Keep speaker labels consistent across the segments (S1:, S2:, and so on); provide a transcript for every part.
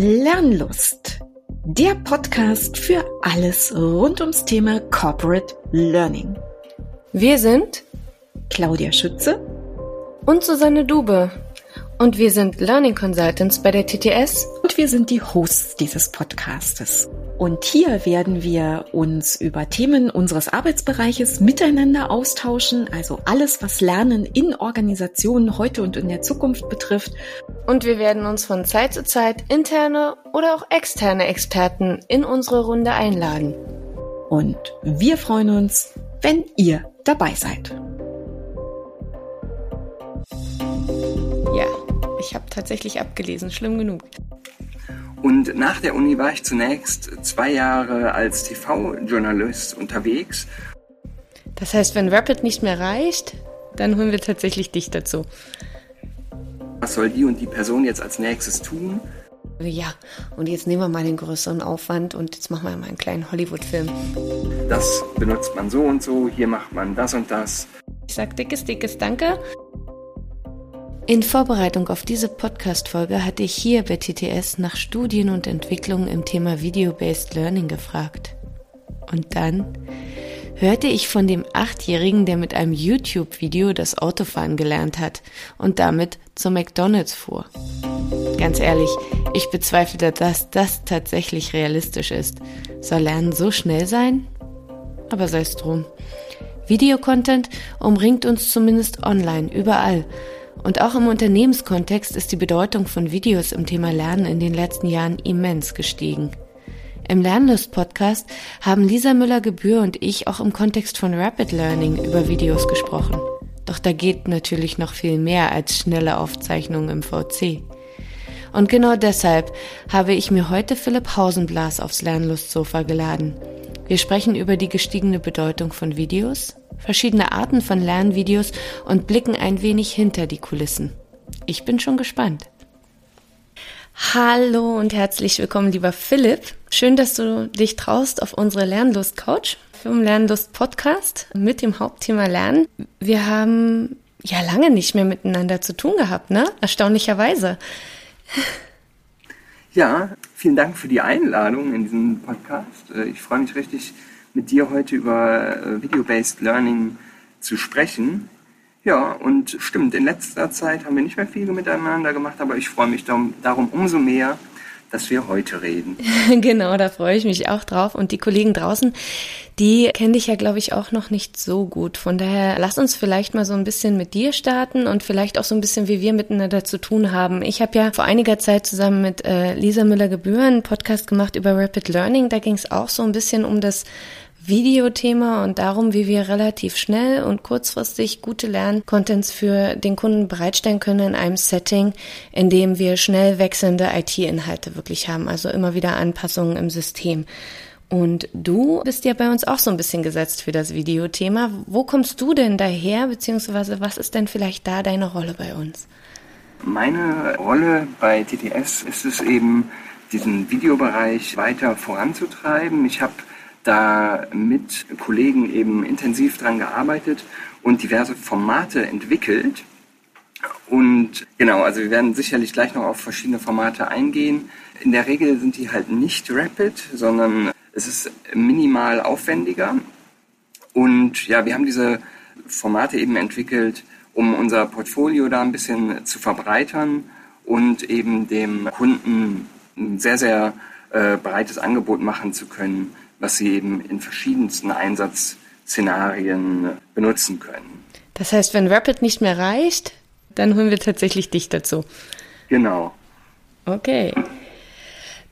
S1: Lernlust, der Podcast für alles rund ums Thema Corporate Learning.
S2: Wir sind
S1: Claudia Schütze
S2: und Susanne Dube. Und wir sind Learning Consultants bei der TTS.
S1: Und wir sind die Hosts dieses Podcastes. Und hier werden wir uns über Themen unseres Arbeitsbereiches miteinander austauschen, also alles, was Lernen in Organisationen heute und in der Zukunft betrifft.
S2: Und wir werden uns von Zeit zu Zeit interne oder auch externe Experten in unsere Runde einladen.
S1: Und wir freuen uns, wenn ihr dabei seid.
S2: Ja, ich habe tatsächlich abgelesen, schlimm genug.
S3: Und nach der Uni war ich zunächst zwei Jahre als TV-Journalist unterwegs.
S2: Das heißt, wenn Rapid nicht mehr reicht, dann holen wir tatsächlich dich dazu.
S3: Was soll die und die Person jetzt als nächstes tun?
S2: Ja, und jetzt nehmen wir mal den größeren Aufwand und jetzt machen wir mal einen kleinen Hollywood-Film.
S3: Das benutzt man so und so, hier macht man das und das.
S2: Ich sag dickes, dickes Danke. In Vorbereitung auf diese Podcast-Folge hatte ich hier bei TTS nach Studien und Entwicklungen im Thema Video-Based Learning gefragt. Und dann hörte ich von dem Achtjährigen, der mit einem YouTube-Video das Autofahren gelernt hat und damit zum McDonalds fuhr. Ganz ehrlich, ich bezweifle, dass das tatsächlich realistisch ist. Soll Lernen so schnell sein? Aber sei es drum. Videocontent umringt uns zumindest online, überall. Und auch im Unternehmenskontext ist die Bedeutung von Videos im Thema Lernen in den letzten Jahren immens gestiegen. Im Lernlust-Podcast haben Lisa Müller-Gebühr und ich auch im Kontext von Rapid Learning über Videos gesprochen. Doch da geht natürlich noch viel mehr als schnelle Aufzeichnungen im VC. Und genau deshalb habe ich mir heute Philipp Hausenblas aufs Lernlustsofa geladen. Wir sprechen über die gestiegene Bedeutung von Videos, verschiedene Arten von Lernvideos und blicken ein wenig hinter die Kulissen. Ich bin schon gespannt. Hallo und herzlich willkommen, lieber Philipp. Schön, dass du dich traust auf unsere Lernlust-Couch vom Lernlust-Podcast mit dem Hauptthema Lernen. Wir haben ja lange nicht mehr miteinander zu tun gehabt, ne? Erstaunlicherweise.
S3: Ja, vielen Dank für die Einladung in diesen Podcast. Äh, ich freue mich richtig, mit dir heute über äh, Video-Based Learning zu sprechen. Ja, und stimmt, in letzter Zeit haben wir nicht mehr viel miteinander gemacht, aber ich freue mich darum, darum umso mehr, dass wir heute reden.
S2: genau, da freue ich mich auch drauf. Und die Kollegen draußen, die kenne ich ja, glaube ich, auch noch nicht so gut. Von daher, lass uns vielleicht mal so ein bisschen mit dir starten und vielleicht auch so ein bisschen, wie wir miteinander zu tun haben. Ich habe ja vor einiger Zeit zusammen mit äh, Lisa Müller-Gebühren einen Podcast gemacht über Rapid Learning. Da ging es auch so ein bisschen um das Videothema und darum, wie wir relativ schnell und kurzfristig gute Lerncontents für den Kunden bereitstellen können in einem Setting, in dem wir schnell wechselnde IT-Inhalte wirklich haben, also immer wieder Anpassungen im System. Und du bist ja bei uns auch so ein bisschen gesetzt für das Videothema. Wo kommst du denn daher, beziehungsweise was ist denn vielleicht da deine Rolle bei uns?
S3: Meine Rolle bei TTS ist es eben, diesen Videobereich weiter voranzutreiben. Ich habe da mit Kollegen eben intensiv dran gearbeitet und diverse Formate entwickelt. Und genau, also wir werden sicherlich gleich noch auf verschiedene Formate eingehen. In der Regel sind die halt nicht rapid, sondern es ist minimal aufwendiger. Und ja, wir haben diese Formate eben entwickelt, um unser Portfolio da ein bisschen zu verbreitern und eben dem Kunden ein sehr, sehr äh, breites Angebot machen zu können, was sie eben in verschiedensten Einsatzszenarien benutzen können.
S2: Das heißt, wenn Rapid nicht mehr reicht, dann holen wir tatsächlich dich dazu.
S3: Genau.
S2: Okay.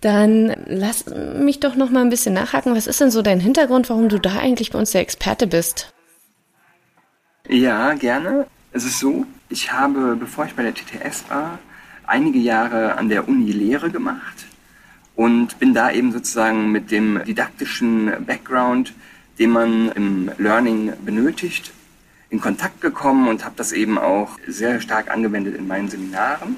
S2: Dann lass mich doch noch mal ein bisschen nachhaken. Was ist denn so dein Hintergrund, warum du da eigentlich bei uns der Experte bist?
S3: Ja, gerne. Es ist so, ich habe, bevor ich bei der TTS war, einige Jahre an der Uni Lehre gemacht und bin da eben sozusagen mit dem didaktischen Background, den man im Learning benötigt, in Kontakt gekommen und habe das eben auch sehr stark angewendet in meinen Seminaren.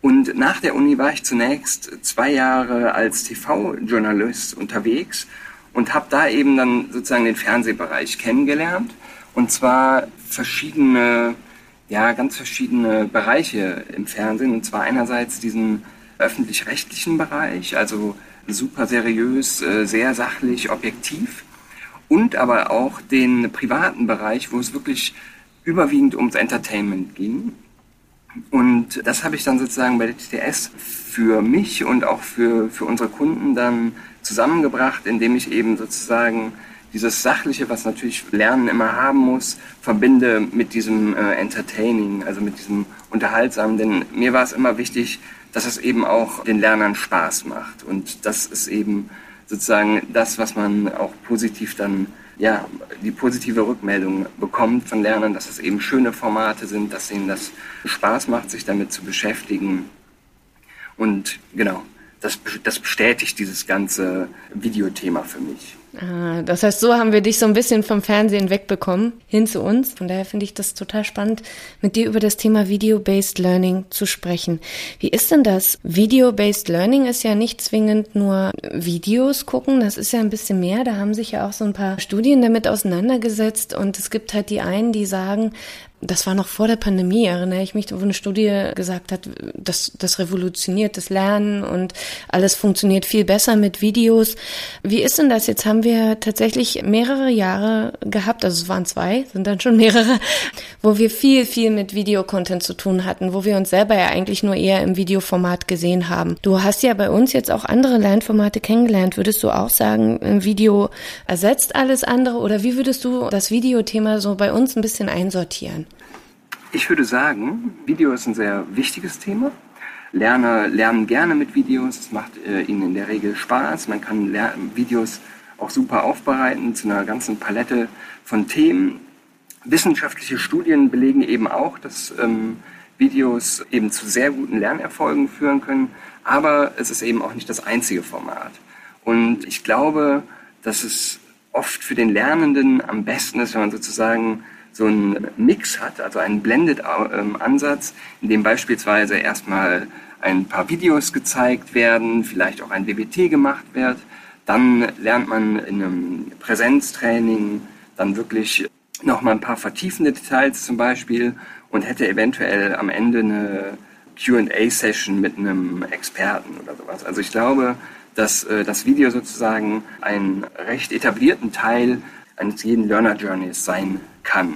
S3: Und nach der Uni war ich zunächst zwei Jahre als TV-Journalist unterwegs und habe da eben dann sozusagen den Fernsehbereich kennengelernt. Und zwar verschiedene, ja, ganz verschiedene Bereiche im Fernsehen. Und zwar einerseits diesen öffentlich-rechtlichen Bereich, also super seriös, äh, sehr sachlich, objektiv. Und aber auch den privaten Bereich, wo es wirklich überwiegend ums Entertainment ging. Und das habe ich dann sozusagen bei der TTS für mich und auch für, für unsere Kunden dann zusammengebracht, indem ich eben sozusagen dieses Sachliche, was natürlich Lernen immer haben muss, verbinde mit diesem äh, Entertaining, also mit diesem Unterhaltsamen. Denn mir war es immer wichtig, dass es eben auch den Lernern Spaß macht. Und das ist eben sozusagen das, was man auch positiv dann, ja, die positive Rückmeldung bekommt von Lernern, dass es eben schöne Formate sind, dass ihnen das Spaß macht, sich damit zu beschäftigen. Und genau, das, das bestätigt dieses ganze Videothema für mich.
S2: Ah, das heißt, so haben wir dich so ein bisschen vom Fernsehen wegbekommen, hin zu uns. Von daher finde ich das total spannend, mit dir über das Thema Video-Based Learning zu sprechen. Wie ist denn das? Video-Based Learning ist ja nicht zwingend nur Videos gucken, das ist ja ein bisschen mehr. Da haben sich ja auch so ein paar Studien damit auseinandergesetzt und es gibt halt die einen, die sagen, das war noch vor der Pandemie, erinnere ich mich, wo eine Studie gesagt hat, das, das revolutioniert das Lernen und alles funktioniert viel besser mit Videos. Wie ist denn das? Jetzt haben wir tatsächlich mehrere Jahre gehabt, also es waren zwei, sind dann schon mehrere, wo wir viel, viel mit Videocontent zu tun hatten, wo wir uns selber ja eigentlich nur eher im Videoformat gesehen haben. Du hast ja bei uns jetzt auch andere Lernformate kennengelernt. Würdest du auch sagen, ein Video ersetzt alles andere oder wie würdest du das Videothema so bei uns ein bisschen einsortieren?
S3: Ich würde sagen, Video ist ein sehr wichtiges Thema. Lerner lernen gerne mit Videos, es macht äh, ihnen in der Regel Spaß. Man kann Ler Videos auch super aufbereiten zu einer ganzen Palette von Themen. Wissenschaftliche Studien belegen eben auch, dass ähm, Videos eben zu sehr guten Lernerfolgen führen können, aber es ist eben auch nicht das einzige Format. Und ich glaube, dass es oft für den Lernenden am besten ist, wenn man sozusagen so einen Mix hat, also einen Blended-Ansatz, in dem beispielsweise erstmal ein paar Videos gezeigt werden, vielleicht auch ein WBT gemacht wird. Dann lernt man in einem Präsenztraining dann wirklich nochmal ein paar vertiefende Details zum Beispiel und hätte eventuell am Ende eine QA-Session mit einem Experten oder sowas. Also ich glaube, dass äh, das Video sozusagen einen recht etablierten Teil eines jeden Learner Journeys sein kann.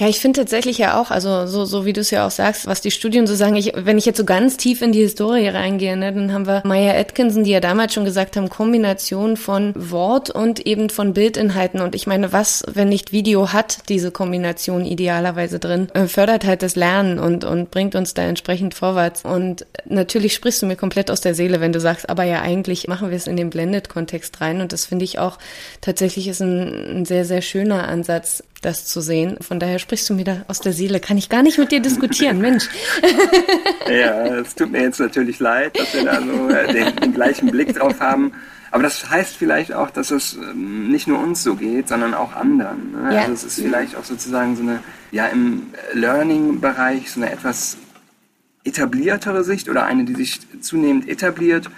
S2: Ja, ich finde tatsächlich ja auch, also so, so wie du es ja auch sagst, was die Studien so sagen, ich, wenn ich jetzt so ganz tief in die Historie reingehe, ne, dann haben wir Maya Atkinson, die ja damals schon gesagt haben, Kombination von Wort und eben von Bildinhalten. Und ich meine, was, wenn nicht Video hat, diese Kombination idealerweise drin, äh, fördert halt das Lernen und, und bringt uns da entsprechend vorwärts. Und natürlich sprichst du mir komplett aus der Seele, wenn du sagst, aber ja, eigentlich machen wir es in den Blended-Kontext rein. Und das finde ich auch tatsächlich ist ein, ein sehr, sehr schöner Ansatz, das zu sehen. Von daher sprichst du mir da aus der Seele. Kann ich gar nicht mit dir diskutieren, Mensch.
S3: ja, es tut mir jetzt natürlich leid, dass wir da so äh, den, den gleichen Blick drauf haben. Aber das heißt vielleicht auch, dass es ähm, nicht nur uns so geht, sondern auch anderen. Ne? Ja. Also es ist vielleicht auch sozusagen so eine, ja, im Learning-Bereich so eine etwas etabliertere Sicht oder eine, die sich zunehmend etabliert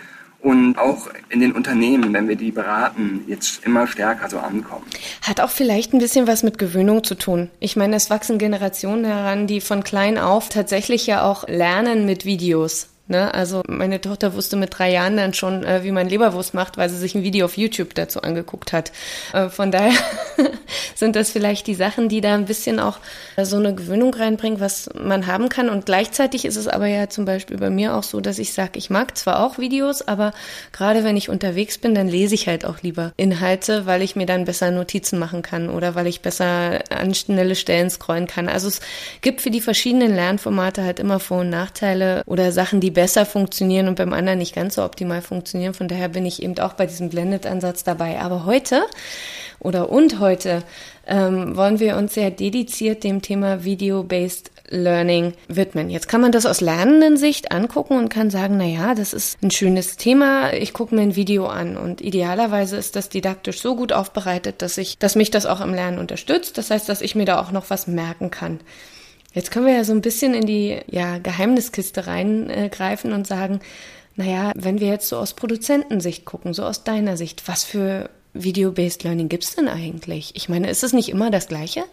S3: und auch in den Unternehmen, wenn wir die beraten, jetzt immer stärker so ankommen.
S2: Hat auch vielleicht ein bisschen was mit Gewöhnung zu tun. Ich meine, es wachsen Generationen heran, die von klein auf tatsächlich ja auch lernen mit Videos. Ne? Also meine Tochter wusste mit drei Jahren dann schon, äh, wie man Leberwurst macht, weil sie sich ein Video auf YouTube dazu angeguckt hat. Äh, von daher sind das vielleicht die Sachen, die da ein bisschen auch äh, so eine Gewöhnung reinbringen, was man haben kann. Und gleichzeitig ist es aber ja zum Beispiel bei mir auch so, dass ich sage, ich mag zwar auch Videos, aber gerade wenn ich unterwegs bin, dann lese ich halt auch lieber Inhalte, weil ich mir dann besser Notizen machen kann oder weil ich besser an schnelle Stellen scrollen kann. Also es gibt für die verschiedenen Lernformate halt immer Vor- und Nachteile oder Sachen, die besser funktionieren und beim anderen nicht ganz so optimal funktionieren. Von daher bin ich eben auch bei diesem Blended-Ansatz dabei. Aber heute oder und heute ähm, wollen wir uns sehr dediziert dem Thema Video-Based Learning widmen. Jetzt kann man das aus lernenden Sicht angucken und kann sagen, na ja, das ist ein schönes Thema. Ich gucke mir ein Video an und idealerweise ist das didaktisch so gut aufbereitet, dass ich, dass mich das auch im Lernen unterstützt. Das heißt, dass ich mir da auch noch was merken kann. Jetzt können wir ja so ein bisschen in die ja, Geheimniskiste reingreifen und sagen, naja, wenn wir jetzt so aus Produzentensicht gucken, so aus deiner Sicht, was für Video-Based Learning gibt es denn eigentlich? Ich meine, ist es nicht immer das Gleiche?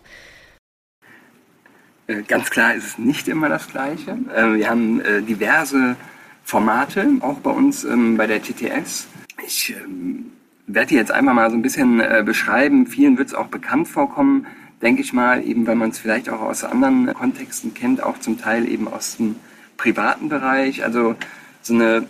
S3: Äh, ganz klar ist es nicht immer das Gleiche. Äh, wir haben äh, diverse Formate, auch bei uns ähm, bei der TTS. Ich ähm, werde die jetzt einfach mal so ein bisschen äh, beschreiben. Vielen wird es auch bekannt vorkommen, denke ich mal, eben weil man es vielleicht auch aus anderen Kontexten kennt, auch zum Teil eben aus dem privaten Bereich. Also so, eine,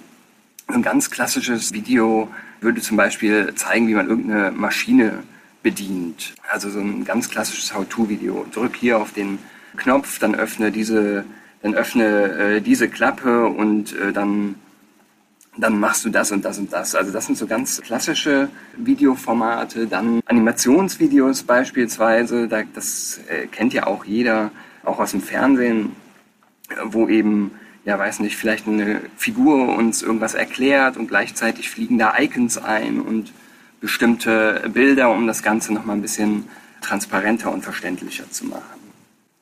S3: ein ganz klassisches Video würde zum Beispiel zeigen, wie man irgendeine Maschine bedient. Also so ein ganz klassisches How-to-Video. Drück hier auf den Knopf, dann öffne diese, dann öffne äh, diese Klappe und äh, dann dann machst du das und das und das. Also das sind so ganz klassische Videoformate. Dann Animationsvideos beispielsweise, das äh, kennt ja auch jeder, auch aus dem Fernsehen, wo eben, ja weiß nicht, vielleicht eine Figur uns irgendwas erklärt und gleichzeitig fliegen da Icons ein und bestimmte Bilder, um das Ganze nochmal ein bisschen transparenter und verständlicher zu machen.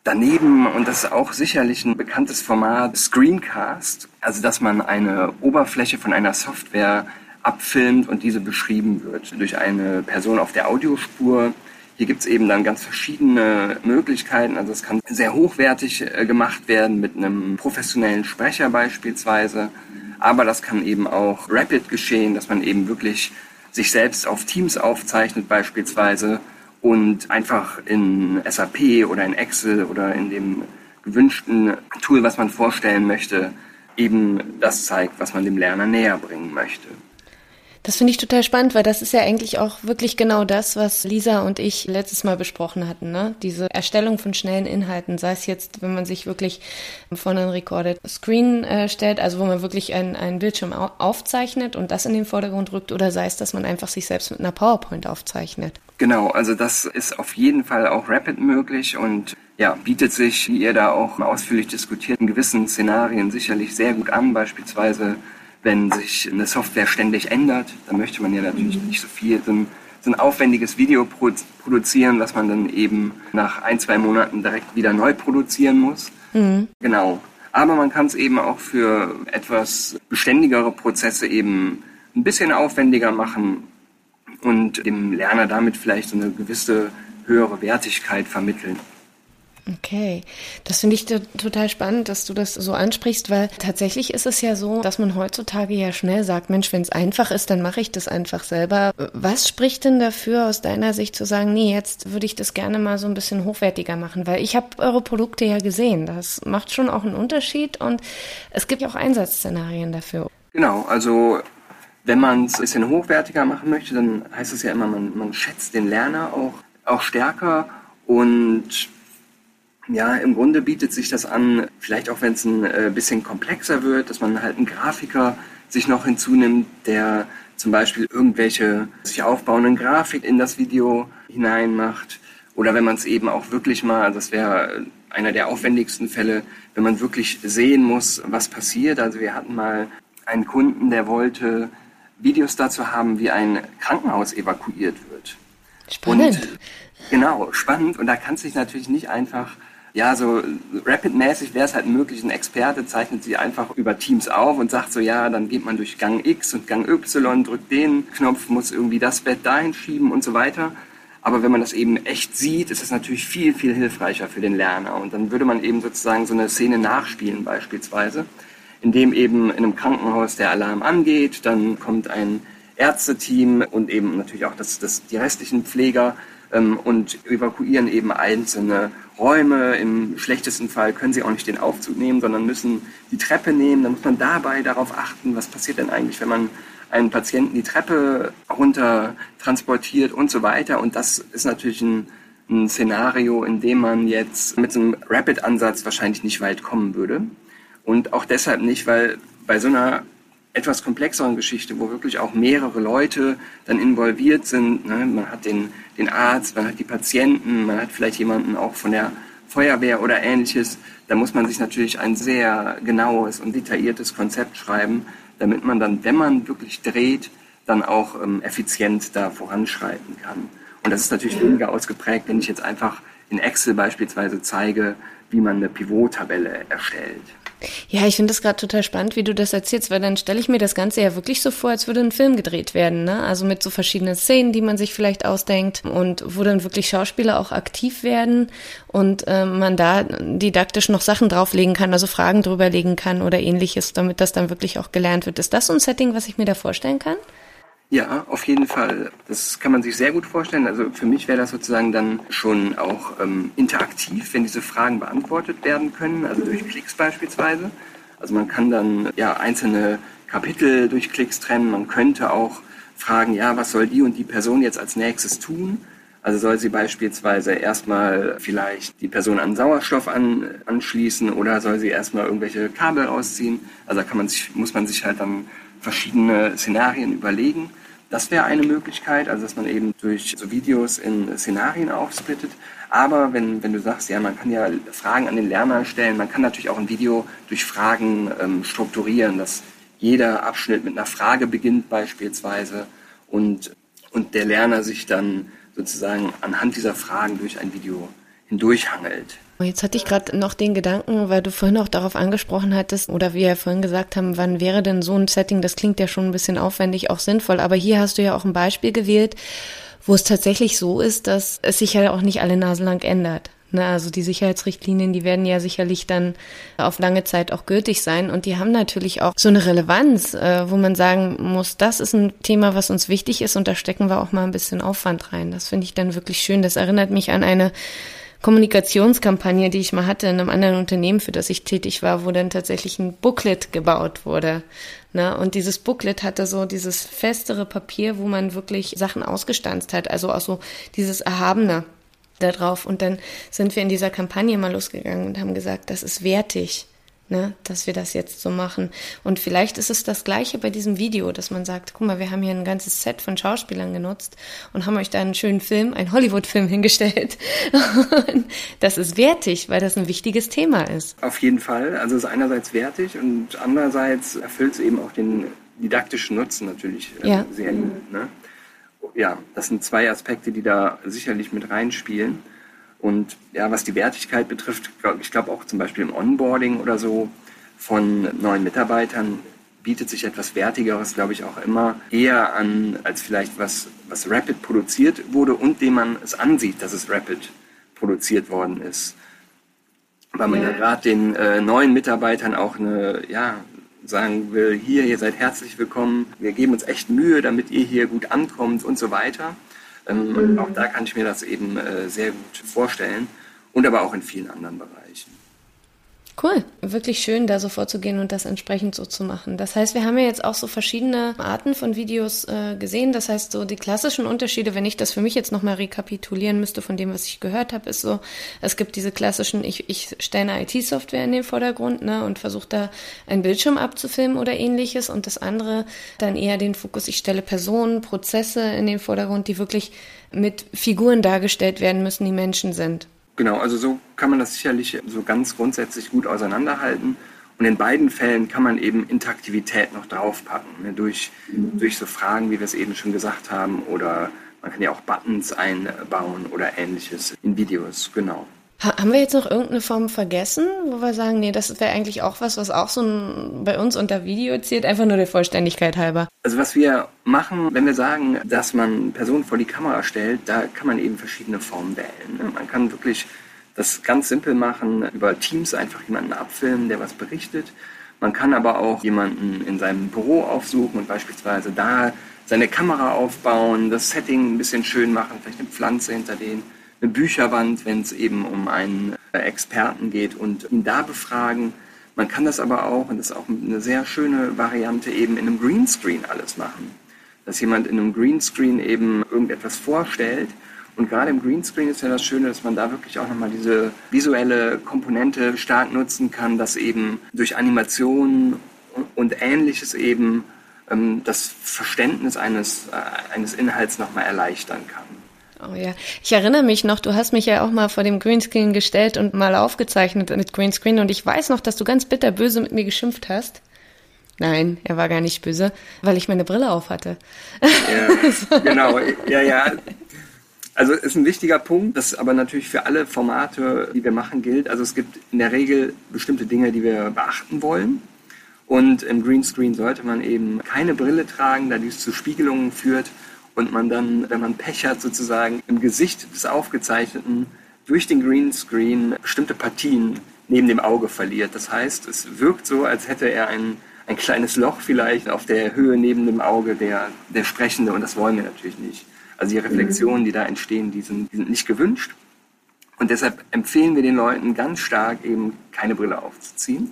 S3: Daneben, und das ist auch sicherlich ein bekanntes Format, Screencast, also dass man eine Oberfläche von einer Software abfilmt und diese beschrieben wird durch eine Person auf der Audiospur. Hier gibt es eben dann ganz verschiedene Möglichkeiten. Also es kann sehr hochwertig äh, gemacht werden mit einem professionellen Sprecher beispielsweise. Aber das kann eben auch rapid geschehen, dass man eben wirklich sich selbst auf Teams aufzeichnet beispielsweise und einfach in SAP oder in Excel oder in dem gewünschten Tool, was man vorstellen möchte, eben das zeigt, was man dem Lerner näher bringen möchte.
S2: Das finde ich total spannend, weil das ist ja eigentlich auch wirklich genau das, was Lisa und ich letztes Mal besprochen hatten. Ne? Diese Erstellung von schnellen Inhalten, sei es jetzt, wenn man sich wirklich vor einen Recorded Screen äh, stellt, also wo man wirklich einen Bildschirm au aufzeichnet und das in den Vordergrund rückt, oder sei es, dass man einfach sich selbst mit einer PowerPoint aufzeichnet.
S3: Genau, also das ist auf jeden Fall auch rapid möglich und ja, bietet sich, wie ihr da auch ausführlich diskutiert, in gewissen Szenarien sicherlich sehr gut an, beispielsweise wenn sich eine Software ständig ändert, dann möchte man ja natürlich mhm. nicht so viel, so ein, so ein aufwendiges Video produzieren, was man dann eben nach ein, zwei Monaten direkt wieder neu produzieren muss. Mhm. Genau. Aber man kann es eben auch für etwas beständigere Prozesse eben ein bisschen aufwendiger machen und dem Lerner damit vielleicht so eine gewisse höhere Wertigkeit vermitteln.
S2: Okay, das finde ich total spannend, dass du das so ansprichst, weil tatsächlich ist es ja so, dass man heutzutage ja schnell sagt, Mensch, wenn es einfach ist, dann mache ich das einfach selber. Was spricht denn dafür aus deiner Sicht zu sagen, nee, jetzt würde ich das gerne mal so ein bisschen hochwertiger machen, weil ich habe eure Produkte ja gesehen, das macht schon auch einen Unterschied und es gibt ja auch Einsatzszenarien dafür.
S3: Genau, also wenn man es ein bisschen hochwertiger machen möchte, dann heißt es ja immer, man, man schätzt den Lerner auch, auch stärker und ja, im Grunde bietet sich das an, vielleicht auch wenn es ein äh, bisschen komplexer wird, dass man halt einen Grafiker sich noch hinzunimmt, der zum Beispiel irgendwelche sich aufbauenden Grafik in das Video hineinmacht. Oder wenn man es eben auch wirklich mal, das wäre einer der aufwendigsten Fälle, wenn man wirklich sehen muss, was passiert. Also wir hatten mal einen Kunden, der wollte Videos dazu haben, wie ein Krankenhaus evakuiert wird.
S2: Spannend. Und,
S3: genau, spannend. Und da kann sich natürlich nicht einfach ja, so Rapid-mäßig wäre es halt möglich, ein Experte zeichnet sie einfach über Teams auf und sagt so, ja, dann geht man durch Gang X und Gang Y, drückt den Knopf, muss irgendwie das Bett dahin schieben und so weiter. Aber wenn man das eben echt sieht, ist es natürlich viel, viel hilfreicher für den Lerner. Und dann würde man eben sozusagen so eine Szene nachspielen beispielsweise, indem eben in einem Krankenhaus der Alarm angeht, dann kommt ein Ärzteteam und eben natürlich auch das, das, die restlichen Pfleger ähm, und evakuieren eben einzelne Räume. Im schlechtesten Fall können sie auch nicht den Aufzug nehmen, sondern müssen die Treppe nehmen. Dann muss man dabei darauf achten, was passiert denn eigentlich, wenn man einen Patienten die Treppe runter transportiert und so weiter. Und das ist natürlich ein, ein Szenario, in dem man jetzt mit einem Rapid-Ansatz wahrscheinlich nicht weit kommen würde. Und auch deshalb nicht, weil bei so einer etwas komplexeren Geschichte, wo wirklich auch mehrere Leute dann involviert sind. Ne? Man hat den, den Arzt, man hat die Patienten, man hat vielleicht jemanden auch von der Feuerwehr oder ähnliches. Da muss man sich natürlich ein sehr genaues und detailliertes Konzept schreiben, damit man dann, wenn man wirklich dreht, dann auch ähm, effizient da voranschreiten kann. Und das ist natürlich weniger ausgeprägt, wenn ich jetzt einfach in Excel beispielsweise zeige, wie man eine Pivot-Tabelle erstellt.
S2: Ja, ich finde das gerade total spannend, wie du das erzählst, weil dann stelle ich mir das Ganze ja wirklich so vor, als würde ein Film gedreht werden, ne? Also mit so verschiedenen Szenen, die man sich vielleicht ausdenkt und wo dann wirklich Schauspieler auch aktiv werden und äh, man da didaktisch noch Sachen drauflegen kann, also Fragen drüberlegen kann oder ähnliches, damit das dann wirklich auch gelernt wird. Ist das so ein Setting, was ich mir da vorstellen kann?
S3: Ja, auf jeden Fall. Das kann man sich sehr gut vorstellen. Also für mich wäre das sozusagen dann schon auch ähm, interaktiv, wenn diese Fragen beantwortet werden können, also durch Klicks beispielsweise. Also man kann dann ja einzelne Kapitel durch Klicks trennen. Man könnte auch fragen, ja, was soll die und die Person jetzt als nächstes tun? Also soll sie beispielsweise erstmal vielleicht die Person an Sauerstoff an, anschließen oder soll sie erstmal irgendwelche Kabel rausziehen? Also da kann man sich, muss man sich halt dann verschiedene Szenarien überlegen. Das wäre eine Möglichkeit, also dass man eben durch so Videos in Szenarien aufsplittet. Aber wenn, wenn du sagst, ja, man kann ja Fragen an den Lerner stellen, man kann natürlich auch ein Video durch Fragen ähm, strukturieren, dass jeder Abschnitt mit einer Frage beginnt beispielsweise und, und der Lerner sich dann sozusagen anhand dieser Fragen durch ein Video hindurchhangelt.
S2: Jetzt hatte ich gerade noch den Gedanken, weil du vorhin auch darauf angesprochen hattest, oder wir ja vorhin gesagt haben, wann wäre denn so ein Setting, das klingt ja schon ein bisschen aufwendig, auch sinnvoll, aber hier hast du ja auch ein Beispiel gewählt, wo es tatsächlich so ist, dass es sich ja auch nicht alle Nase lang ändert. Ne, also die Sicherheitsrichtlinien, die werden ja sicherlich dann auf lange Zeit auch gültig sein und die haben natürlich auch so eine Relevanz, äh, wo man sagen muss, das ist ein Thema, was uns wichtig ist und da stecken wir auch mal ein bisschen Aufwand rein. Das finde ich dann wirklich schön. Das erinnert mich an eine Kommunikationskampagne, die ich mal hatte in einem anderen Unternehmen, für das ich tätig war, wo dann tatsächlich ein Booklet gebaut wurde. Ne? Und dieses Booklet hatte so dieses festere Papier, wo man wirklich Sachen ausgestanzt hat, also auch so dieses Erhabene da drauf. Und dann sind wir in dieser Kampagne mal losgegangen und haben gesagt, das ist wertig ne, dass wir das jetzt so machen. Und vielleicht ist es das Gleiche bei diesem Video, dass man sagt, guck mal, wir haben hier ein ganzes Set von Schauspielern genutzt und haben euch da einen schönen Film, einen Hollywood-Film hingestellt. das ist wertig, weil das ein wichtiges Thema ist.
S3: Auf jeden Fall. Also es ist einerseits wertig und andererseits erfüllt es eben auch den didaktischen Nutzen natürlich äh, ja. sehr gut. Ne? Ja, das sind zwei Aspekte, die da sicherlich mit reinspielen. Und ja, was die Wertigkeit betrifft, glaub, ich glaube auch zum Beispiel im Onboarding oder so von neuen Mitarbeitern bietet sich etwas Wertigeres, glaube ich, auch immer eher an, als vielleicht was, was Rapid produziert wurde und dem man es ansieht, dass es Rapid produziert worden ist. Weil man ja, gerade den äh, neuen Mitarbeitern auch eine, ja, sagen will, hier, ihr seid herzlich willkommen, wir geben uns echt Mühe, damit ihr hier gut ankommt und so weiter. Ähm, mhm. Auch da kann ich mir das eben äh, sehr gut vorstellen und aber auch in vielen anderen Bereichen.
S2: Cool, wirklich schön, da so vorzugehen und das entsprechend so zu machen. Das heißt, wir haben ja jetzt auch so verschiedene Arten von Videos äh, gesehen. Das heißt, so die klassischen Unterschiede, wenn ich das für mich jetzt nochmal rekapitulieren müsste von dem, was ich gehört habe, ist so, es gibt diese klassischen, ich, ich stelle eine IT-Software in den Vordergrund ne, und versuche da einen Bildschirm abzufilmen oder ähnliches. Und das andere dann eher den Fokus, ich stelle Personen, Prozesse in den Vordergrund, die wirklich mit Figuren dargestellt werden müssen, die Menschen sind.
S3: Genau, also so kann man das sicherlich so ganz grundsätzlich gut auseinanderhalten. Und in beiden Fällen kann man eben Interaktivität noch draufpacken, ne, durch, mhm. durch so Fragen, wie wir es eben schon gesagt haben, oder man kann ja auch Buttons einbauen oder ähnliches in Videos, genau.
S2: Haben wir jetzt noch irgendeine Form vergessen, wo wir sagen, nee, das wäre eigentlich auch was, was auch so ein, bei uns unter Video zählt, einfach nur der Vollständigkeit halber?
S3: Also was wir machen, wenn wir sagen, dass man Personen vor die Kamera stellt, da kann man eben verschiedene Formen wählen. Ne? Man kann wirklich das ganz simpel machen, über Teams einfach jemanden abfilmen, der was berichtet. Man kann aber auch jemanden in seinem Büro aufsuchen und beispielsweise da seine Kamera aufbauen, das Setting ein bisschen schön machen, vielleicht eine Pflanze hinter denen eine Bücherwand, wenn es eben um einen äh, Experten geht und ihn da befragen. Man kann das aber auch, und das ist auch eine sehr schöne Variante, eben in einem Greenscreen alles machen. Dass jemand in einem Greenscreen eben irgendetwas vorstellt. Und gerade im Greenscreen ist ja das Schöne, dass man da wirklich auch nochmal diese visuelle Komponente stark nutzen kann, dass eben durch Animationen und ähnliches eben ähm, das Verständnis eines, äh, eines Inhalts nochmal erleichtern kann.
S2: Oh ja, ich erinnere mich noch, du hast mich ja auch mal vor dem Greenscreen gestellt und mal aufgezeichnet mit Greenscreen und ich weiß noch, dass du ganz bitterböse mit mir geschimpft hast. Nein, er war gar nicht böse, weil ich meine Brille auf hatte.
S3: Ja, genau, ja, ja. Also ist ein wichtiger Punkt, das aber natürlich für alle Formate, die wir machen, gilt. Also es gibt in der Regel bestimmte Dinge, die wir beachten wollen. Und im Greenscreen sollte man eben keine Brille tragen, da dies zu Spiegelungen führt und man dann, wenn man Pech hat, sozusagen im Gesicht des Aufgezeichneten durch den Greenscreen bestimmte Partien neben dem Auge verliert. Das heißt, es wirkt so, als hätte er ein, ein kleines Loch vielleicht auf der Höhe neben dem Auge der, der Sprechende und das wollen wir natürlich nicht. Also die Reflexionen, die da entstehen, die sind, die sind nicht gewünscht. Und deshalb empfehlen wir den Leuten ganz stark eben keine Brille aufzuziehen.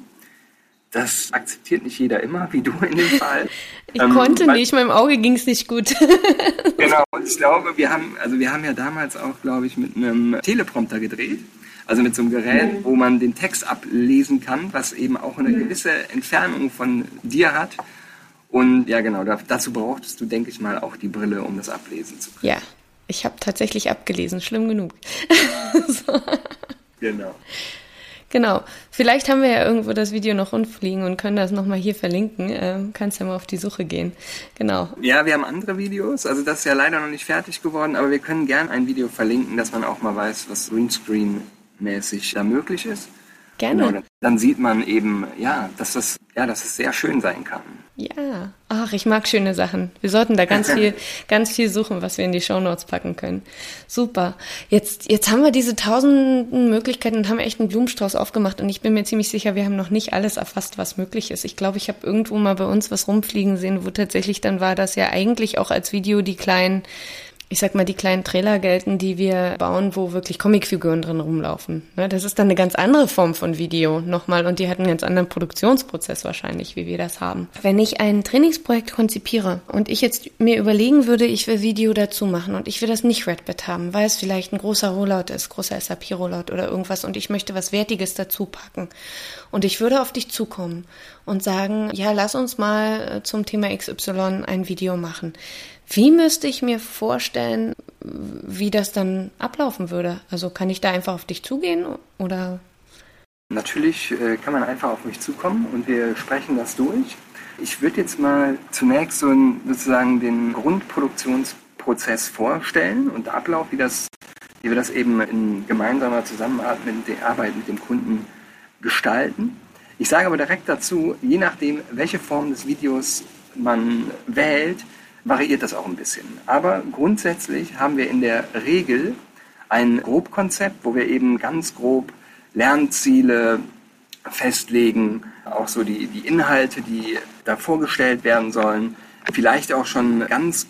S3: Das akzeptiert nicht jeder immer, wie du in dem Fall.
S2: Ich ähm, konnte weil, nicht, meinem Auge ging es nicht gut.
S3: genau, und ich glaube, wir haben, also wir haben ja damals auch, glaube ich, mit einem Teleprompter gedreht. Also mit so einem Gerät, wo man den Text ablesen kann, was eben auch eine gewisse Entfernung von dir hat. Und ja, genau, dazu brauchtest du, denke ich mal, auch die Brille, um das ablesen zu können.
S2: Ja, ich habe tatsächlich abgelesen, schlimm genug.
S3: so. Genau.
S2: Genau. Vielleicht haben wir ja irgendwo das Video noch rumfliegen und können das nochmal hier verlinken. Ähm, kannst ja mal auf die Suche gehen. Genau.
S3: Ja, wir haben andere Videos. Also das ist ja leider noch nicht fertig geworden, aber wir können gern ein Video verlinken, dass man auch mal weiß, was Greenscreen-mäßig da möglich ist.
S2: Gerne.
S3: Genau, dann sieht man eben, ja, dass das, ja, dass es sehr schön sein kann.
S2: Ja, ach, ich mag schöne Sachen. Wir sollten da ganz viel, ganz viel suchen, was wir in die Shownotes packen können. Super. Jetzt, jetzt haben wir diese tausenden Möglichkeiten und haben echt einen Blumenstrauß aufgemacht und ich bin mir ziemlich sicher, wir haben noch nicht alles erfasst, was möglich ist. Ich glaube, ich habe irgendwo mal bei uns was rumfliegen sehen, wo tatsächlich dann war, dass ja eigentlich auch als Video die kleinen ich sag mal, die kleinen Trailer gelten, die wir bauen, wo wirklich Comicfiguren drin rumlaufen. Ne, das ist dann eine ganz andere Form von Video nochmal und die hat einen ganz anderen Produktionsprozess wahrscheinlich, wie wir das haben. Wenn ich ein Trainingsprojekt konzipiere und ich jetzt mir überlegen würde, ich will Video dazu machen und ich will das nicht Redbit haben, weil es vielleicht ein großer Rollout ist, großer SAP-Rollout oder irgendwas und ich möchte was Wertiges dazu packen und ich würde auf dich zukommen und sagen, ja, lass uns mal zum Thema XY ein Video machen wie müsste ich mir vorstellen, wie das dann ablaufen würde? Also kann ich da einfach auf dich zugehen oder?
S3: Natürlich äh, kann man einfach auf mich zukommen und wir sprechen das durch. Ich würde jetzt mal zunächst so sozusagen den Grundproduktionsprozess vorstellen und Ablauf, wie, das, wie wir das eben in gemeinsamer Zusammenarbeit mit dem Kunden gestalten. Ich sage aber direkt dazu, je nachdem, welche Form des Videos man wählt, variiert das auch ein bisschen. Aber grundsätzlich haben wir in der Regel ein Grobkonzept, wo wir eben ganz grob Lernziele festlegen, auch so die, die Inhalte, die da vorgestellt werden sollen, vielleicht auch schon ganz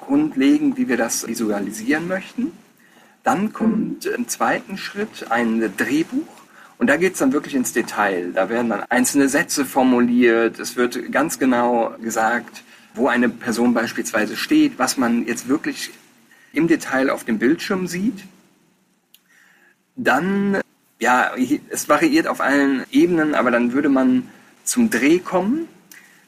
S3: grundlegend, wie wir das visualisieren möchten. Dann kommt im zweiten Schritt ein Drehbuch. Und da geht es dann wirklich ins Detail. Da werden dann einzelne Sätze formuliert. Es wird ganz genau gesagt, wo eine Person beispielsweise steht, was man jetzt wirklich im Detail auf dem Bildschirm sieht. Dann, ja, es variiert auf allen Ebenen, aber dann würde man zum Dreh kommen.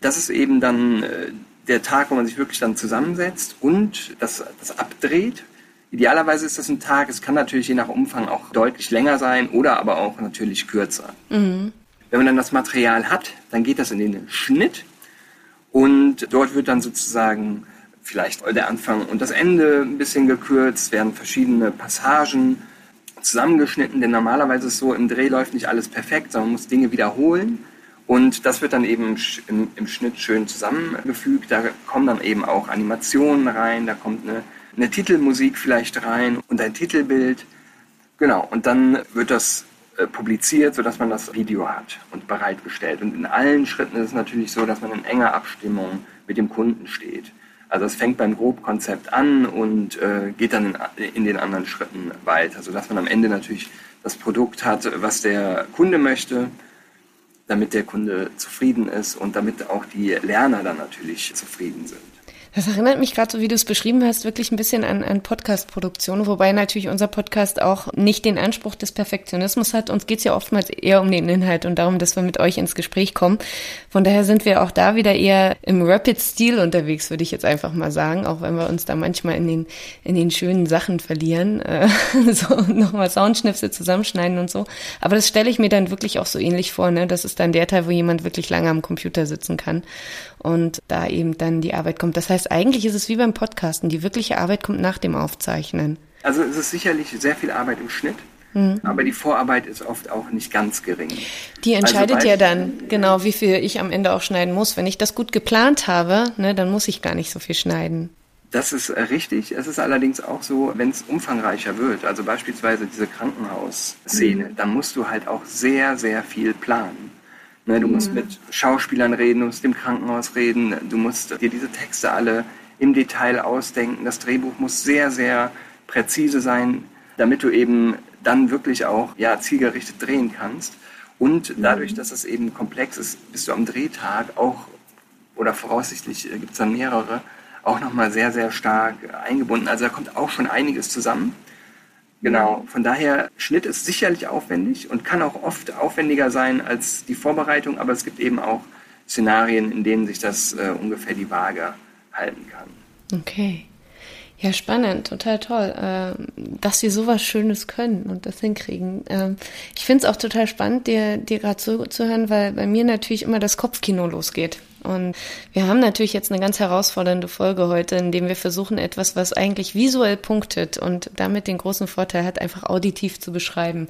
S3: Das ist eben dann äh, der Tag, wo man sich wirklich dann zusammensetzt und das, das abdreht. Idealerweise ist das ein Tag. Es kann natürlich je nach Umfang auch deutlich länger sein oder aber auch natürlich kürzer. Mhm. Wenn man dann das Material hat, dann geht das in den Schnitt und dort wird dann sozusagen vielleicht der Anfang und das Ende ein bisschen gekürzt, werden verschiedene Passagen zusammengeschnitten, denn normalerweise ist es so, im Dreh läuft nicht alles perfekt, sondern man muss Dinge wiederholen. Und das wird dann eben im, im, Schnitt schön zusammengefügt. Da kommen dann eben auch Animationen rein, da kommt eine, eine Titelmusik vielleicht rein und ein Titelbild. Genau, und dann wird das äh, publiziert, sodass man das Video hat und bereitgestellt. Und in allen Schritten ist es natürlich so, dass man in enger Abstimmung mit dem Kunden steht. Also es fängt beim Grobkonzept an und äh, geht dann in, in, den anderen Schritten weiter, sodass man am Ende natürlich das Produkt hat, was der Kunde möchte, damit der Kunde zufrieden ist und damit auch die Lerner dann natürlich zufrieden sind.
S2: Das erinnert mich gerade, so wie du es beschrieben hast, wirklich ein bisschen an, an Podcast-Produktion, wobei natürlich unser Podcast auch nicht den Anspruch des Perfektionismus hat. Uns geht es ja oftmals eher um den Inhalt und darum, dass wir mit euch ins Gespräch kommen. Von daher sind wir auch da wieder eher im Rapid-Stil unterwegs, würde ich jetzt einfach mal sagen, auch wenn wir uns da manchmal in den, in den schönen Sachen verlieren, äh, so nochmal Soundschnipsel zusammenschneiden und so. Aber das stelle ich mir dann wirklich auch so ähnlich vor, ne? Das ist dann der Teil, wo jemand wirklich lange am Computer sitzen kann und da eben dann die Arbeit kommt. Das heißt, eigentlich ist es wie beim Podcasten. Die wirkliche Arbeit kommt nach dem Aufzeichnen.
S3: Also es ist sicherlich sehr viel Arbeit im Schnitt. Mhm. Aber die Vorarbeit ist oft auch nicht ganz gering.
S2: Die also entscheidet also ja dann genau, wie viel ich am Ende auch schneiden muss. Wenn ich das gut geplant habe, ne, dann muss ich gar nicht so viel schneiden.
S3: Das ist äh, richtig. Es ist allerdings auch so, wenn es umfangreicher wird, also beispielsweise diese Krankenhausszene, mhm. dann musst du halt auch sehr, sehr viel planen. Ne, du musst mhm. mit Schauspielern reden, du musst im Krankenhaus reden, du musst dir diese Texte alle im Detail ausdenken. Das Drehbuch muss sehr, sehr präzise sein, damit du eben dann wirklich auch ja, zielgerichtet drehen kannst. Und dadurch, dass es eben komplex ist, bist du am Drehtag auch, oder voraussichtlich äh, gibt es dann mehrere, auch nochmal sehr, sehr stark eingebunden. Also da kommt auch schon einiges zusammen. Genau, von daher, Schnitt ist sicherlich aufwendig und kann auch oft aufwendiger sein als die Vorbereitung, aber es gibt eben auch Szenarien, in denen sich das äh, ungefähr die Waage halten kann.
S2: Okay. Ja, spannend, total toll, äh, dass sie sowas Schönes können und das hinkriegen. Ähm, ich finde es auch total spannend, dir, dir gerade zuzuhören, weil bei mir natürlich immer das Kopfkino losgeht. Und wir haben natürlich jetzt eine ganz herausfordernde Folge heute, in dem wir versuchen, etwas, was eigentlich visuell punktet und damit den großen Vorteil hat, einfach auditiv zu beschreiben.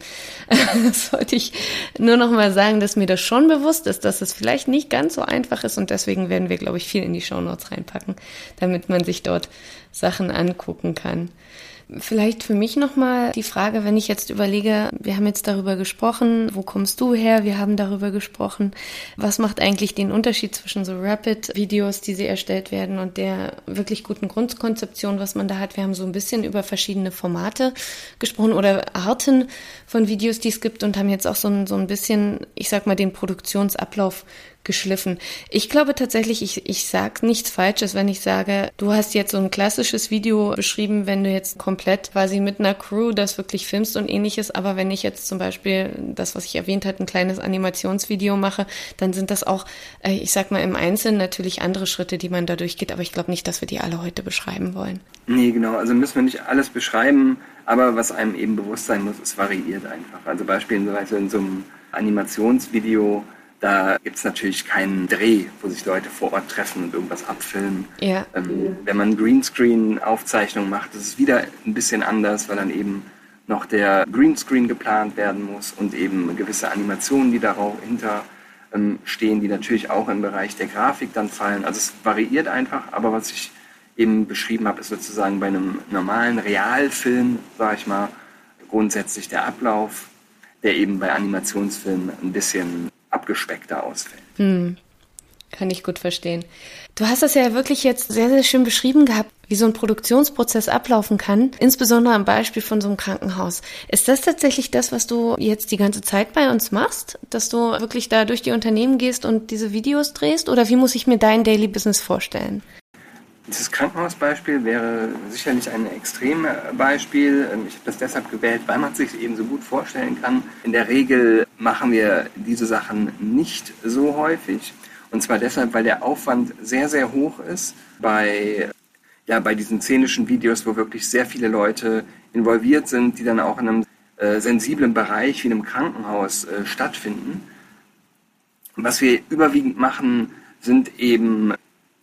S2: das wollte ich nur noch mal sagen, dass mir das schon bewusst ist, dass es vielleicht nicht ganz so einfach ist und deswegen werden wir, glaube ich, viel in die Shownotes reinpacken, damit man sich dort Sachen angucken kann. Vielleicht für mich nochmal die Frage, wenn ich jetzt überlege, wir haben jetzt darüber gesprochen, wo kommst du her? Wir haben darüber gesprochen, was macht eigentlich den Unterschied zwischen so Rapid-Videos, die sie erstellt werden und der wirklich guten Grundkonzeption, was man da hat. Wir haben so ein bisschen über verschiedene Formate gesprochen oder Arten von Videos, die es gibt und haben jetzt auch so ein, so ein bisschen, ich sag mal, den Produktionsablauf geschliffen. Ich glaube tatsächlich, ich, ich sage nichts Falsches, wenn ich sage, du hast jetzt so ein klassisches Video beschrieben, wenn du jetzt komplett quasi mit einer Crew das wirklich filmst und ähnliches. Aber wenn ich jetzt zum Beispiel das, was ich erwähnt hatte, ein kleines Animationsvideo mache, dann sind das auch, äh, ich sag mal, im Einzelnen natürlich andere Schritte, die man da durchgeht. Aber ich glaube nicht, dass wir die alle heute beschreiben wollen.
S3: Nee, genau. Also müssen wir nicht alles beschreiben. Aber was einem eben bewusst sein muss, es variiert einfach. Also beispielsweise in so einem Animationsvideo da gibt es natürlich keinen Dreh, wo sich Leute vor Ort treffen und irgendwas abfilmen. Ja. Ähm, wenn man Greenscreen-Aufzeichnungen macht, ist es wieder ein bisschen anders, weil dann eben noch der Greenscreen geplant werden muss und eben gewisse Animationen, die dahinter ähm, stehen, die natürlich auch im Bereich der Grafik dann fallen. Also es variiert einfach, aber was ich eben beschrieben habe, ist sozusagen bei einem normalen Realfilm, sage ich mal, grundsätzlich der Ablauf, der eben bei Animationsfilmen ein bisschen abgespeckter ausfällt. Hm.
S2: Kann ich gut verstehen. Du hast das ja wirklich jetzt sehr, sehr schön beschrieben gehabt, wie so ein Produktionsprozess ablaufen kann, insbesondere am Beispiel von so einem Krankenhaus. Ist das tatsächlich das, was du jetzt die ganze Zeit bei uns machst? Dass du wirklich da durch die Unternehmen gehst und diese Videos drehst? Oder wie muss ich mir dein Daily Business vorstellen?
S3: Dieses Krankenhausbeispiel wäre sicherlich ein Extrembeispiel. Ähm, ich habe das deshalb gewählt, weil man es sich eben so gut vorstellen kann. In der Regel machen wir diese Sachen nicht so häufig. Und zwar deshalb, weil der Aufwand sehr, sehr hoch ist bei, ja, bei diesen szenischen Videos, wo wirklich sehr viele Leute involviert sind, die dann auch in einem äh, sensiblen Bereich wie einem Krankenhaus äh, stattfinden. Was wir überwiegend machen, sind eben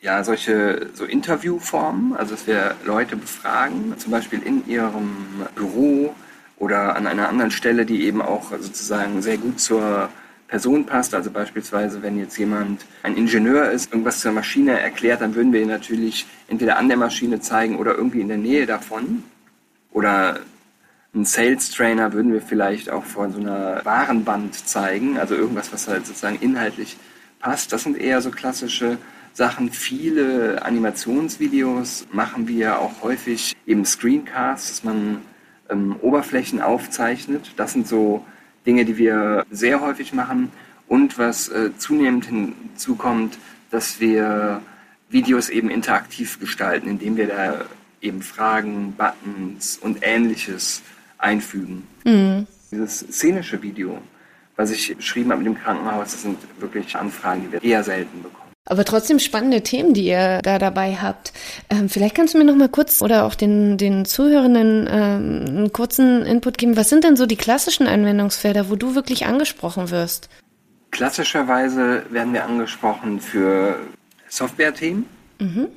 S3: ja, solche so Interviewformen, also dass wir Leute befragen, zum Beispiel in ihrem Büro oder an einer anderen Stelle, die eben auch sozusagen sehr gut zur Person passt. Also beispielsweise, wenn jetzt jemand ein Ingenieur ist, irgendwas zur Maschine erklärt, dann würden wir ihn natürlich entweder an der Maschine zeigen oder irgendwie in der Nähe davon. Oder einen Sales Trainer würden wir vielleicht auch vor so einer Warenband zeigen, also irgendwas, was halt sozusagen inhaltlich passt. Das sind eher so klassische Sachen. Viele Animationsvideos machen wir auch häufig eben Screencasts, dass man ähm, Oberflächen aufzeichnet. Das sind so Dinge, die wir sehr häufig machen. Und was äh, zunehmend hinzukommt, dass wir Videos eben interaktiv gestalten, indem wir da eben Fragen, Buttons und ähnliches einfügen. Mhm. Dieses szenische Video, was ich beschrieben habe mit dem Krankenhaus, das sind wirklich Anfragen, die wir eher selten bekommen.
S2: Aber trotzdem spannende Themen, die ihr da dabei habt. Ähm, vielleicht kannst du mir noch mal kurz oder auch den, den Zuhörenden ähm, einen kurzen Input geben. Was sind denn so die klassischen Anwendungsfelder, wo du wirklich angesprochen wirst?
S3: Klassischerweise werden wir angesprochen für Software-Themen. Mhm.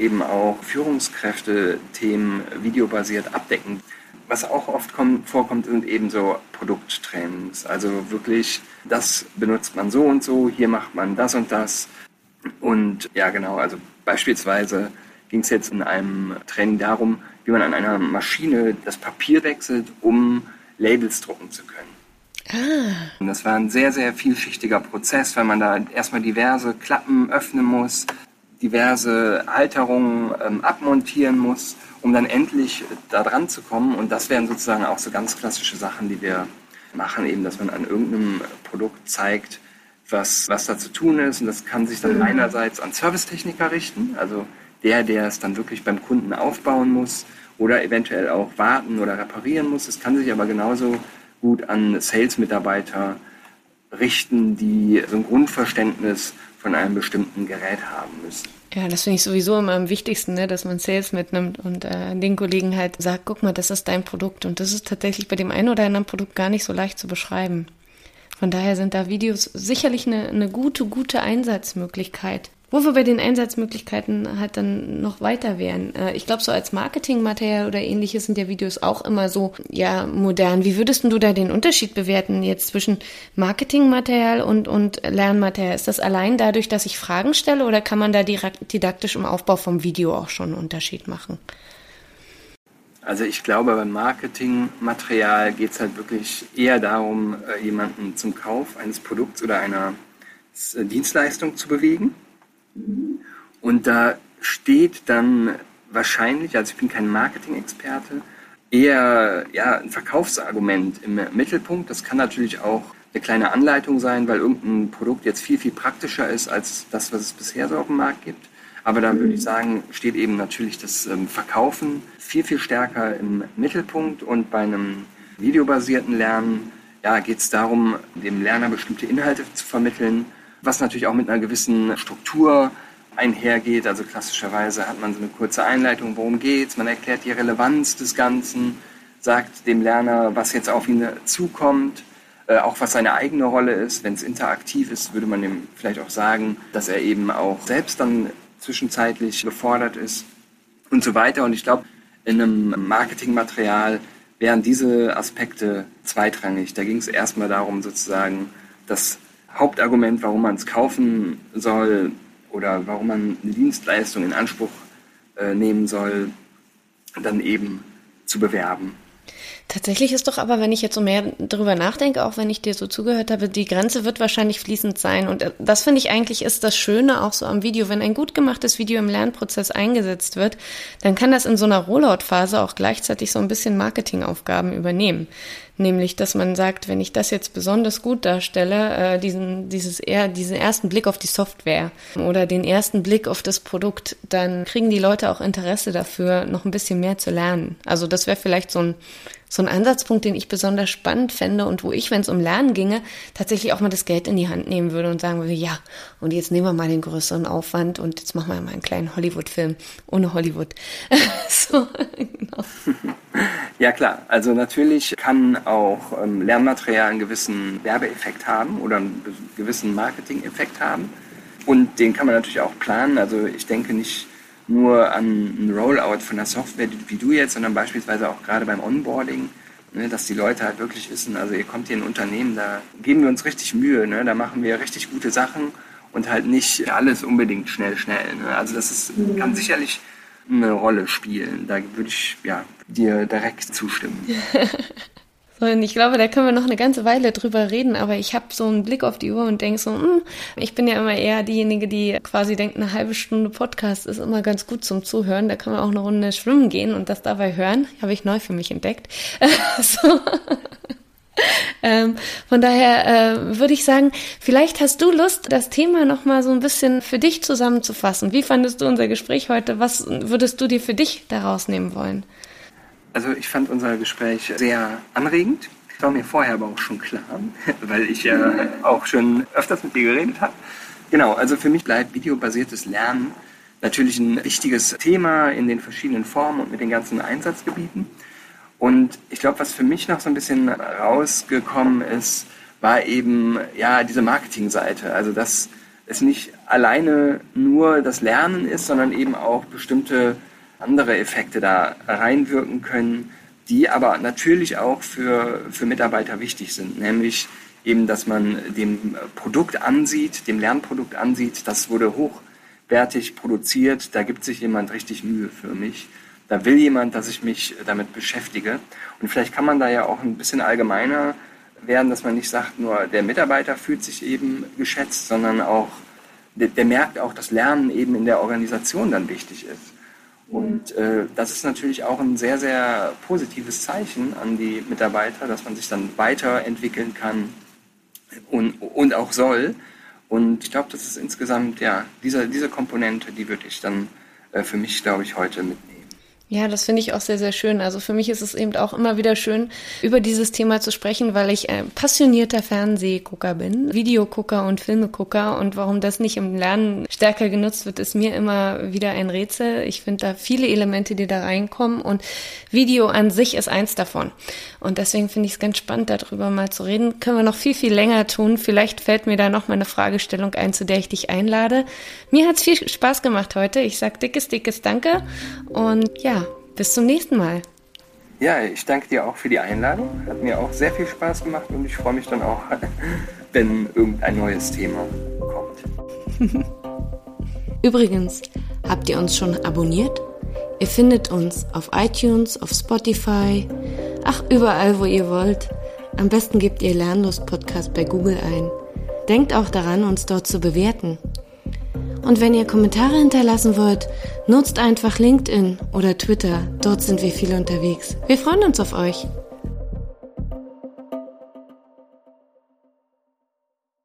S3: Eben auch Führungskräfte-Themen videobasiert abdecken. Was auch oft kommt, vorkommt, sind eben so Produkttrainings. Also wirklich, das benutzt man so und so, hier macht man das und das. Und ja, genau, also beispielsweise ging es jetzt in einem Training darum, wie man an einer Maschine das Papier wechselt, um Labels drucken zu können. Ah. Und das war ein sehr, sehr vielschichtiger Prozess, weil man da erstmal diverse Klappen öffnen muss, diverse Halterungen ähm, abmontieren muss, um dann endlich da dran zu kommen. Und das wären sozusagen auch so ganz klassische Sachen, die wir machen, eben, dass man an irgendeinem Produkt zeigt, was, was da zu tun ist. Und das kann sich dann mhm. einerseits an Servicetechniker richten, also der, der es dann wirklich beim Kunden aufbauen muss oder eventuell auch warten oder reparieren muss. Es kann sich aber genauso gut an Sales-Mitarbeiter richten, die so ein Grundverständnis von einem bestimmten Gerät haben müssen.
S2: Ja, das finde ich sowieso immer am wichtigsten, ne, dass man Sales mitnimmt und äh, den Kollegen halt sagt, guck mal, das ist dein Produkt. Und das ist tatsächlich bei dem einen oder anderen Produkt gar nicht so leicht zu beschreiben. Von daher sind da Videos sicherlich eine, eine gute, gute Einsatzmöglichkeit. Wo wir bei den Einsatzmöglichkeiten halt dann noch weiter wären. Äh, ich glaube, so als Marketingmaterial oder ähnliches sind ja Videos auch immer so, ja, modern. Wie würdest du da den Unterschied bewerten jetzt zwischen Marketingmaterial und, und Lernmaterial? Ist das allein dadurch, dass ich Fragen stelle oder kann man da didaktisch im Aufbau vom Video auch schon einen Unterschied machen?
S3: Also ich glaube, beim Marketingmaterial geht es halt wirklich eher darum, äh, jemanden zum Kauf eines Produkts oder einer Dienstleistung zu bewegen. Und da steht dann wahrscheinlich, also ich bin kein Marketing-Experte, eher ja, ein Verkaufsargument im Mittelpunkt. Das kann natürlich auch eine kleine Anleitung sein, weil irgendein Produkt jetzt viel, viel praktischer ist als das, was es bisher so auf dem Markt gibt. Aber da würde ich sagen, steht eben natürlich das ähm, Verkaufen viel, viel stärker im Mittelpunkt. Und bei einem videobasierten Lernen ja, geht es darum, dem Lerner bestimmte Inhalte zu vermitteln was natürlich auch mit einer gewissen Struktur einhergeht. Also klassischerweise hat man so eine kurze Einleitung, worum geht's, man erklärt die Relevanz des Ganzen, sagt dem Lerner, was jetzt auf ihn zukommt, äh, auch was seine eigene Rolle ist. Wenn es interaktiv ist, würde man ihm vielleicht auch sagen, dass er eben auch selbst dann zwischenzeitlich gefordert ist und so weiter. Und ich glaube, in einem Marketingmaterial wären diese Aspekte zweitrangig. Da ging es erstmal darum, sozusagen das Hauptargument, warum man es kaufen soll oder warum man eine Dienstleistung in Anspruch äh, nehmen soll, dann eben zu bewerben.
S2: Tatsächlich ist doch aber, wenn ich jetzt so mehr darüber nachdenke, auch wenn ich dir so zugehört habe, die Grenze wird wahrscheinlich fließend sein. Und äh, das finde ich eigentlich ist das Schöne auch so am Video. Wenn ein gut gemachtes Video im Lernprozess eingesetzt wird, dann kann das in so einer Rollout-Phase auch gleichzeitig so ein bisschen Marketingaufgaben übernehmen. Nämlich, dass man sagt, wenn ich das jetzt besonders gut darstelle, äh, diesen, dieses eher, diesen ersten Blick auf die Software oder den ersten Blick auf das Produkt, dann kriegen die Leute auch Interesse dafür, noch ein bisschen mehr zu lernen. Also das wäre vielleicht so ein so ein Ansatzpunkt, den ich besonders spannend fände und wo ich, wenn es um Lernen ginge, tatsächlich auch mal das Geld in die Hand nehmen würde und sagen würde, ja, und jetzt nehmen wir mal den größeren Aufwand und jetzt machen wir mal einen kleinen Hollywood-Film ohne Hollywood. so,
S3: genau. Ja klar, also natürlich kann auch ähm, Lernmaterial einen gewissen Werbeeffekt haben oder einen gewissen Marketing-Effekt haben. Und den kann man natürlich auch planen. Also ich denke nicht nur an ein Rollout von der Software wie du jetzt, sondern beispielsweise auch gerade beim Onboarding, ne, dass die Leute halt wirklich wissen, also ihr kommt hier in ein Unternehmen, da geben wir uns richtig Mühe, ne, da machen wir richtig gute Sachen und halt nicht alles unbedingt schnell, schnell. Ne. Also das ist, kann sicherlich eine Rolle spielen. Da würde ich ja, dir direkt zustimmen.
S2: Und ich glaube, da können wir noch eine ganze Weile drüber reden, aber ich habe so einen Blick auf die Uhr und denke so, mh, hm, ich bin ja immer eher diejenige, die quasi denkt, eine halbe Stunde Podcast ist immer ganz gut zum Zuhören. Da kann man auch eine Runde schwimmen gehen und das dabei hören. Habe ich neu für mich entdeckt. so. ähm, von daher äh, würde ich sagen, vielleicht hast du Lust, das Thema nochmal so ein bisschen für dich zusammenzufassen. Wie fandest du unser Gespräch heute? Was würdest du dir für dich daraus nehmen wollen?
S3: Also ich fand unser Gespräch sehr anregend. Das war mir vorher aber auch schon klar, weil ich ja auch schon öfters mit dir geredet habe. Genau, also für mich bleibt videobasiertes Lernen natürlich ein wichtiges Thema in den verschiedenen Formen und mit den ganzen Einsatzgebieten. Und ich glaube, was für mich noch so ein bisschen rausgekommen ist, war eben ja diese Marketingseite. Also dass es nicht alleine nur das Lernen ist, sondern eben auch bestimmte andere Effekte da reinwirken können, die aber natürlich auch für, für Mitarbeiter wichtig sind, nämlich eben, dass man dem Produkt ansieht, dem Lernprodukt ansieht, das wurde hochwertig produziert, da gibt sich jemand richtig Mühe für mich, da will jemand, dass ich mich damit beschäftige. Und vielleicht kann man da ja auch ein bisschen allgemeiner werden, dass man nicht sagt, nur der Mitarbeiter fühlt sich eben geschätzt, sondern auch, der, der merkt auch, dass Lernen eben in der Organisation dann wichtig ist. Und äh, das ist natürlich auch ein sehr, sehr positives Zeichen an die Mitarbeiter, dass man sich dann weiterentwickeln kann und, und auch soll. Und ich glaube, das ist insgesamt, ja, diese, diese Komponente, die würde ich dann äh, für mich, glaube ich, heute mitnehmen.
S2: Ja, das finde ich auch sehr, sehr schön. Also für mich ist es eben auch immer wieder schön, über dieses Thema zu sprechen, weil ich ein passionierter Fernsehgucker bin, Videogucker und Filmegucker. Und warum das nicht im Lernen stärker genutzt wird, ist mir immer wieder ein Rätsel. Ich finde da viele Elemente, die da reinkommen. Und Video an sich ist eins davon. Und deswegen finde ich es ganz spannend, darüber mal zu reden. Können wir noch viel, viel länger tun. Vielleicht fällt mir da noch mal eine Fragestellung ein, zu der ich dich einlade. Mir hat es viel Spaß gemacht heute. Ich sag dickes, dickes Danke. Und ja, bis zum nächsten Mal.
S3: Ja, ich danke dir auch für die Einladung. Hat mir auch sehr viel Spaß gemacht und ich freue mich dann auch, wenn irgendein neues Thema kommt.
S2: Übrigens, habt ihr uns schon abonniert? Ihr findet uns auf iTunes, auf Spotify, ach überall, wo ihr wollt. Am besten gebt ihr Lernlust Podcast bei Google ein. Denkt auch daran, uns dort zu bewerten. Und wenn ihr Kommentare hinterlassen wollt, nutzt einfach LinkedIn oder Twitter. Dort sind wir viel unterwegs. Wir freuen uns auf euch.